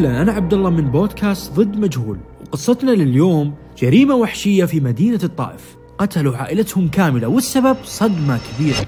وسهلا أنا عبد الله من بودكاست ضد مجهول. وقصتنا لليوم جريمة وحشية في مدينة الطائف. قتلوا عائلتهم كاملة والسبب صدمة كبيرة.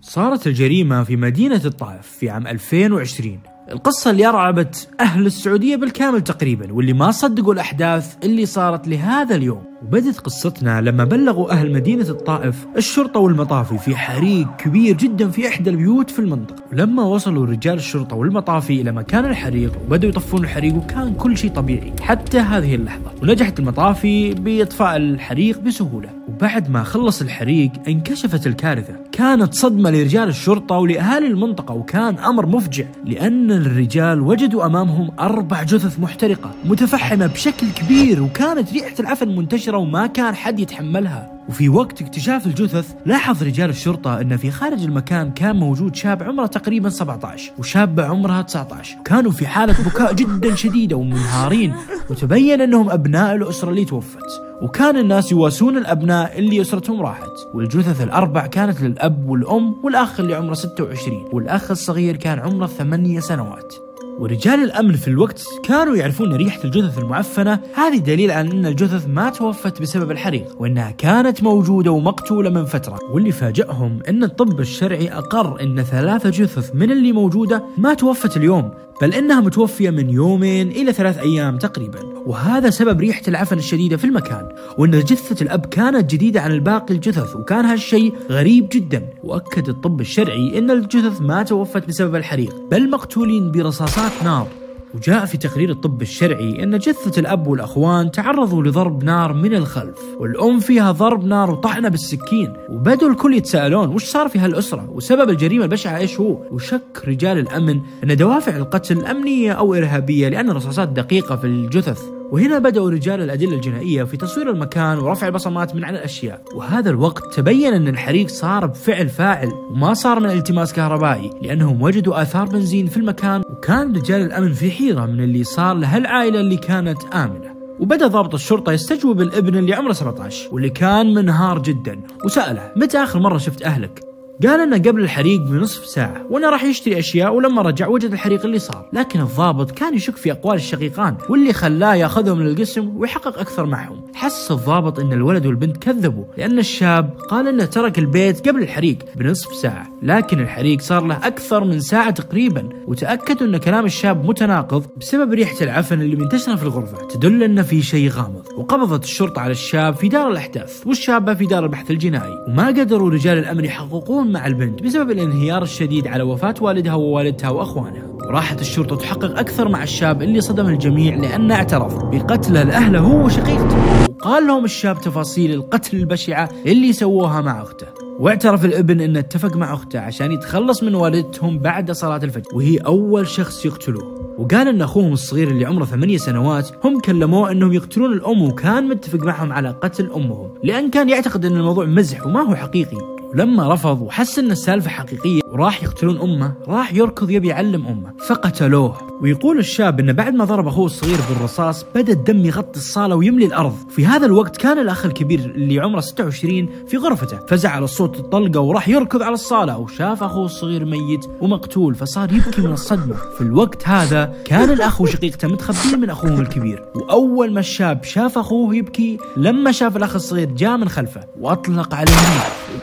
صارت الجريمة في مدينة الطائف في عام 2020 القصة اللي أرعبت أهل السعودية بالكامل تقريبا واللي ما صدقوا الأحداث اللي صارت لهذا اليوم. وبدت قصتنا لما بلغوا أهل مدينة الطائف الشرطة والمطافي في حريق كبير جدا في إحدى البيوت في المنطقة. ولما وصلوا رجال الشرطة والمطافي إلى مكان الحريق وبدأوا يطفون الحريق وكان كل شيء طبيعي حتى هذه اللحظة. ونجحت المطافي بإطفاء الحريق بسهولة. وبعد ما خلص الحريق انكشفت الكارثة. كانت صدمة لرجال الشرطة ولأهالي المنطقة وكان أمر مفجع لأن الرجال وجدوا أمامهم أربع جثث محترقة متفحمة بشكل كبير وكانت ريحة العفن منتشرة وما كان حد يتحملها. وفي وقت اكتشاف الجثث لاحظ رجال الشرطة أن في خارج المكان كان موجود شاب عمره تقريبا 17 وشابة عمرها 19 كانوا في حالة بكاء جدا شديدة ومنهارين وتبين أنهم أبناء الأسرة اللي توفت. وكان الناس يواسون الأبناء اللي أسرتهم راحت. والجثث الأربع كانت للأب والأم والأخ اللي عمره 26 والأخ الصغير كان عمره 8 سنوات. ورجال الأمن في الوقت كانوا يعرفون ريحة الجثث المعفنة هذه دليل على أن الجثث ما توفت بسبب الحريق وأنها كانت موجودة ومقتولة من فترة. واللي فاجأهم أن الطب الشرعي أقر أن ثلاثة جثث من اللي موجودة ما توفت اليوم. بل إنها متوفية من يومين إلى ثلاث أيام تقريبا، وهذا سبب ريحة العفن الشديدة في المكان، وإن جثة الأب كانت جديدة عن الباقي الجثث وكان هالشيء غريب جدا، وأكد الطب الشرعي إن الجثث ما توفت بسبب الحريق، بل مقتولين برصاصات نار. وجاء في تقرير الطب الشرعي أن جثة الأب والأخوان تعرضوا لضرب نار من الخلف والأم فيها ضرب نار وطعنة بالسكين وبدوا الكل يتساءلون وش صار في هالأسرة؟ وسبب الجريمة البشعة إيش هو؟ وشك رجال الأمن أن دوافع القتل أمنية أو إرهابية لأن الرصاصات دقيقة في الجثث. وهنا بدأوا رجال الأدلة الجنائية في تصوير المكان ورفع البصمات من على الأشياء وهذا الوقت تبين أن الحريق صار بفعل فاعل وما صار من التماس كهربائي لأنهم وجدوا آثار بنزين في المكان وكان رجال الأمن في حيرة من اللي صار لهالعائلة اللي كانت آمنة وبدأ ضابط الشرطة يستجوب الابن اللي عمره 17 واللي كان منهار جدا وسأله متى آخر مرة شفت أهلك؟ قال انه قبل الحريق بنصف ساعة وانه راح يشتري أشياء ولما رجع وجد الحريق اللي صار، لكن الضابط كان يشك في أقوال الشقيقان واللي خلاه يأخذهم للقسم ويحقق أكثر معهم. حس الضابط إن الولد والبنت كذبوا لأن الشاب قال إنه ترك البيت قبل الحريق بنصف ساعة، لكن الحريق صار له أكثر من ساعة تقريبا، وتأكدوا إن كلام الشاب متناقض بسبب ريحة العفن اللي منتشرة في الغرفة، تدل انه في شيء غامض، وقبضت الشرطة على الشاب في دار الأحداث، والشابة في دار البحث الجنائي، وما قدروا رجال الأمن يحققون مع البنت بسبب الانهيار الشديد على وفاة والدها ووالدتها وأخوانها. وراحت الشرطة تحقق أكثر مع الشاب اللي صدم الجميع لأنه اعترف بقتله لأهله هو وشقيقته. وقال لهم الشاب تفاصيل القتل البشعة اللي سووها مع أخته. واعترف الابن انه اتفق مع أخته عشان يتخلص من والدتهم بعد صلاة الفجر وهي أول شخص يقتلوه. وقال أن أخوهم الصغير اللي عمره ثمانية سنوات هم كلموه أنهم يقتلون الأم وكان متفق معهم على قتل أمهم لأن كان يعتقد أن الموضوع مزح وما هو حقيقي. ولما رفض وحس إن السالفة حقيقية وراح يقتلون أمه راح يركض يبي يعلم أمه فقتلوه. ويقول الشاب انه بعد ما ضرب أخوه الصغير بالرصاص بدأ الدم يغطي الصالة ويملي الأرض. في هذا الوقت كان الأخ الكبير اللي عمره 26 في غرفته فزع على صوت الطلقة وراح يركض على الصالة. وشاف أخوه الصغير ميت ومقتول فصار يبكي من الصدمة. في الوقت هذا كان الأخ وشقيقته متخبين من أخوهم الكبير. وأول ما الشاب شاف أخوه يبكي لما شاف الأخ الصغير جاء من خلفه وأطلق عليه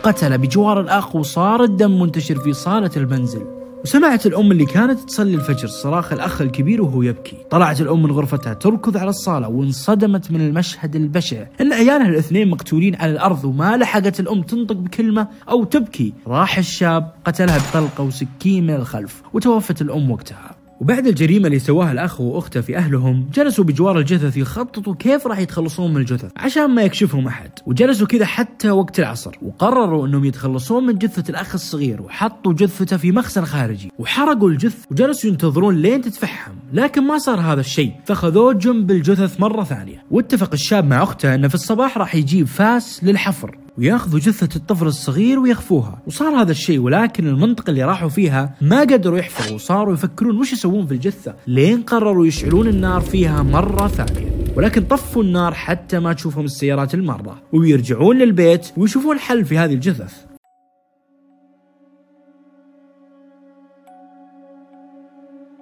النار وقتله بجوار الأخ وصار الدم منتشر في صالة المنزل. وسمعت الأم اللي كانت تصلي الفجر صراخ الأخ الكبير وهو يبكي. طلعت الأم من غرفتها تركض على الصالة وانصدمت من المشهد البشع. إن عيالها الاثنين مقتولين على الأرض وما لحقت الأم تنطق بكلمة أو تبكي. راح الشاب قتلها بطلقة وسكين من الخلف وتوفت الأم وقتها. وبعد الجريمة اللي سواها الأخ وأخته في أهلهم جلسوا بجوار الجثث يخططوا كيف راح يتخلصون من الجثث عشان ما يكشفهم أحد. وجلسوا كذا حتى وقت العصر وقرروا أنهم يتخلصون من جثة الأخ الصغير وحطوا جثته في مخزن خارجي وحرقوا الجثة وجلسوا ينتظرون لين تتفحم. لكن ما صار هذا الشيء فخذوه جنب الجثث مرة ثانية. واتفق الشاب مع أخته أنه في الصباح راح يجيب فاس للحفر. وياخذوا جثة الطفل الصغير ويخفوها. وصار هذا الشيء ولكن المنطقة اللي راحوا فيها ما قدروا يحفروا وصاروا يفكرون وش يسوون في الجثة لين قرروا يشعلون النار فيها مرة ثانية. ولكن طفوا النار حتى ما تشوفهم السيارات المارة ويرجعون للبيت ويشوفون حل في هذه الجثث.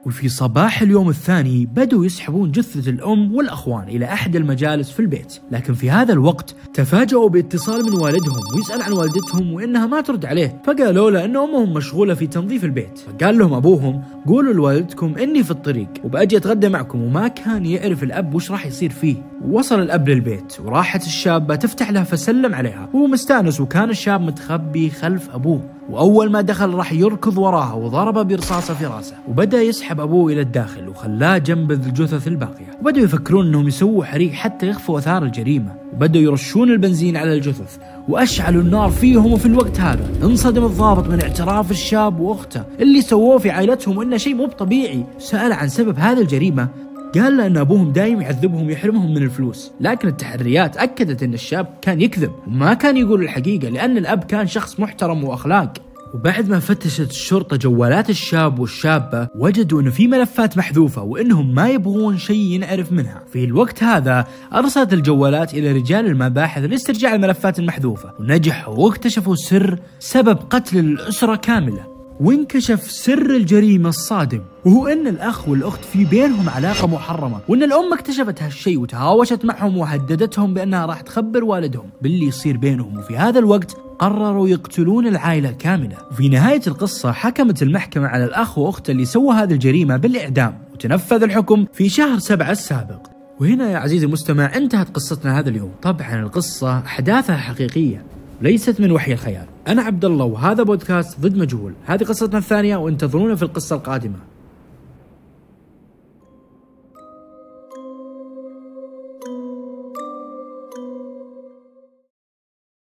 وفي صباح اليوم الثاني بدوا يسحبون جثة الأم والأخوان إلى أحد المجالس في البيت. لكن في هذا الوقت تفاجأوا باتصال من والدهم ويسأل عن والدتهم وإنها ما ترد عليه. فقالوا له أن أمهم مشغولة في تنظيف البيت. فقال لهم أبوهم قولوا لوالدكم إني في الطريق وبأجي أتغدى معكم وما كان يعرف الأب وش راح يصير فيه. وصل الأب للبيت وراحت الشابة تفتح له فسلم عليها. وهو مستأنس وكان الشاب متخبي خلف أبوه. وأول ما دخل راح يركض وراها وضربه برصاصة في راسه. وبدأ يسحب أبوه إلى الداخل وخلاه جنب الجثث الباقية. وبدأوا يفكرون أنهم يسووا حريق حتى يخفوا أثار الجريمة. وبدأوا يرشون البنزين على الجثث. وأشعلوا النار فيهم وفي الوقت هذا. انصدم الضابط من اعتراف الشاب وأخته. اللي سووه في عائلتهم إنه شيء مو طبيعي سأل عن سبب هذه الجريمة. قال له إن أبوهم دايم يعذبهم ويحرمهم من الفلوس، لكن التحريات أكدت إن الشاب كان يكذب وما كان يقول الحقيقة لأن الأب كان شخص محترم وأخلاق. وبعد ما فتشت الشرطة جوالات الشاب والشابة وجدوا إنه في ملفات محذوفة وإنهم ما يبغون شيء ينعرف منها. في الوقت هذا أرسلت الجوالات إلى رجال المباحث لاسترجاع الملفات المحذوفة ونجحوا واكتشفوا سر سبب قتل الأسرة كاملة. وانكشف سر الجريمة الصادم وهو أن الأخ والأخت في بينهم علاقة محرمة وأن الام اكتشفت هالشيء وتهاوشت معهم وهددتهم بأنها راح تخبر والدهم. باللي يصير بينهم وفي هذا الوقت قرروا يقتلون العائلة كاملة وفي نهاية القصة حكمت المحكمة على الأخ وأخته اللي سووا هذه الجريمة بالإعدام وتنفذ الحكم في شهر سبعة السابق. وهنا يا عزيزي المستمع انتهت قصتنا هذا اليوم. طبعا القصة أحداثها حقيقية ليست من وحي الخيال. أنا عبد الله وهذا بودكاست ضد مجهول. هذه قصتنا الثانية وانتظرونا في القصة القادمة.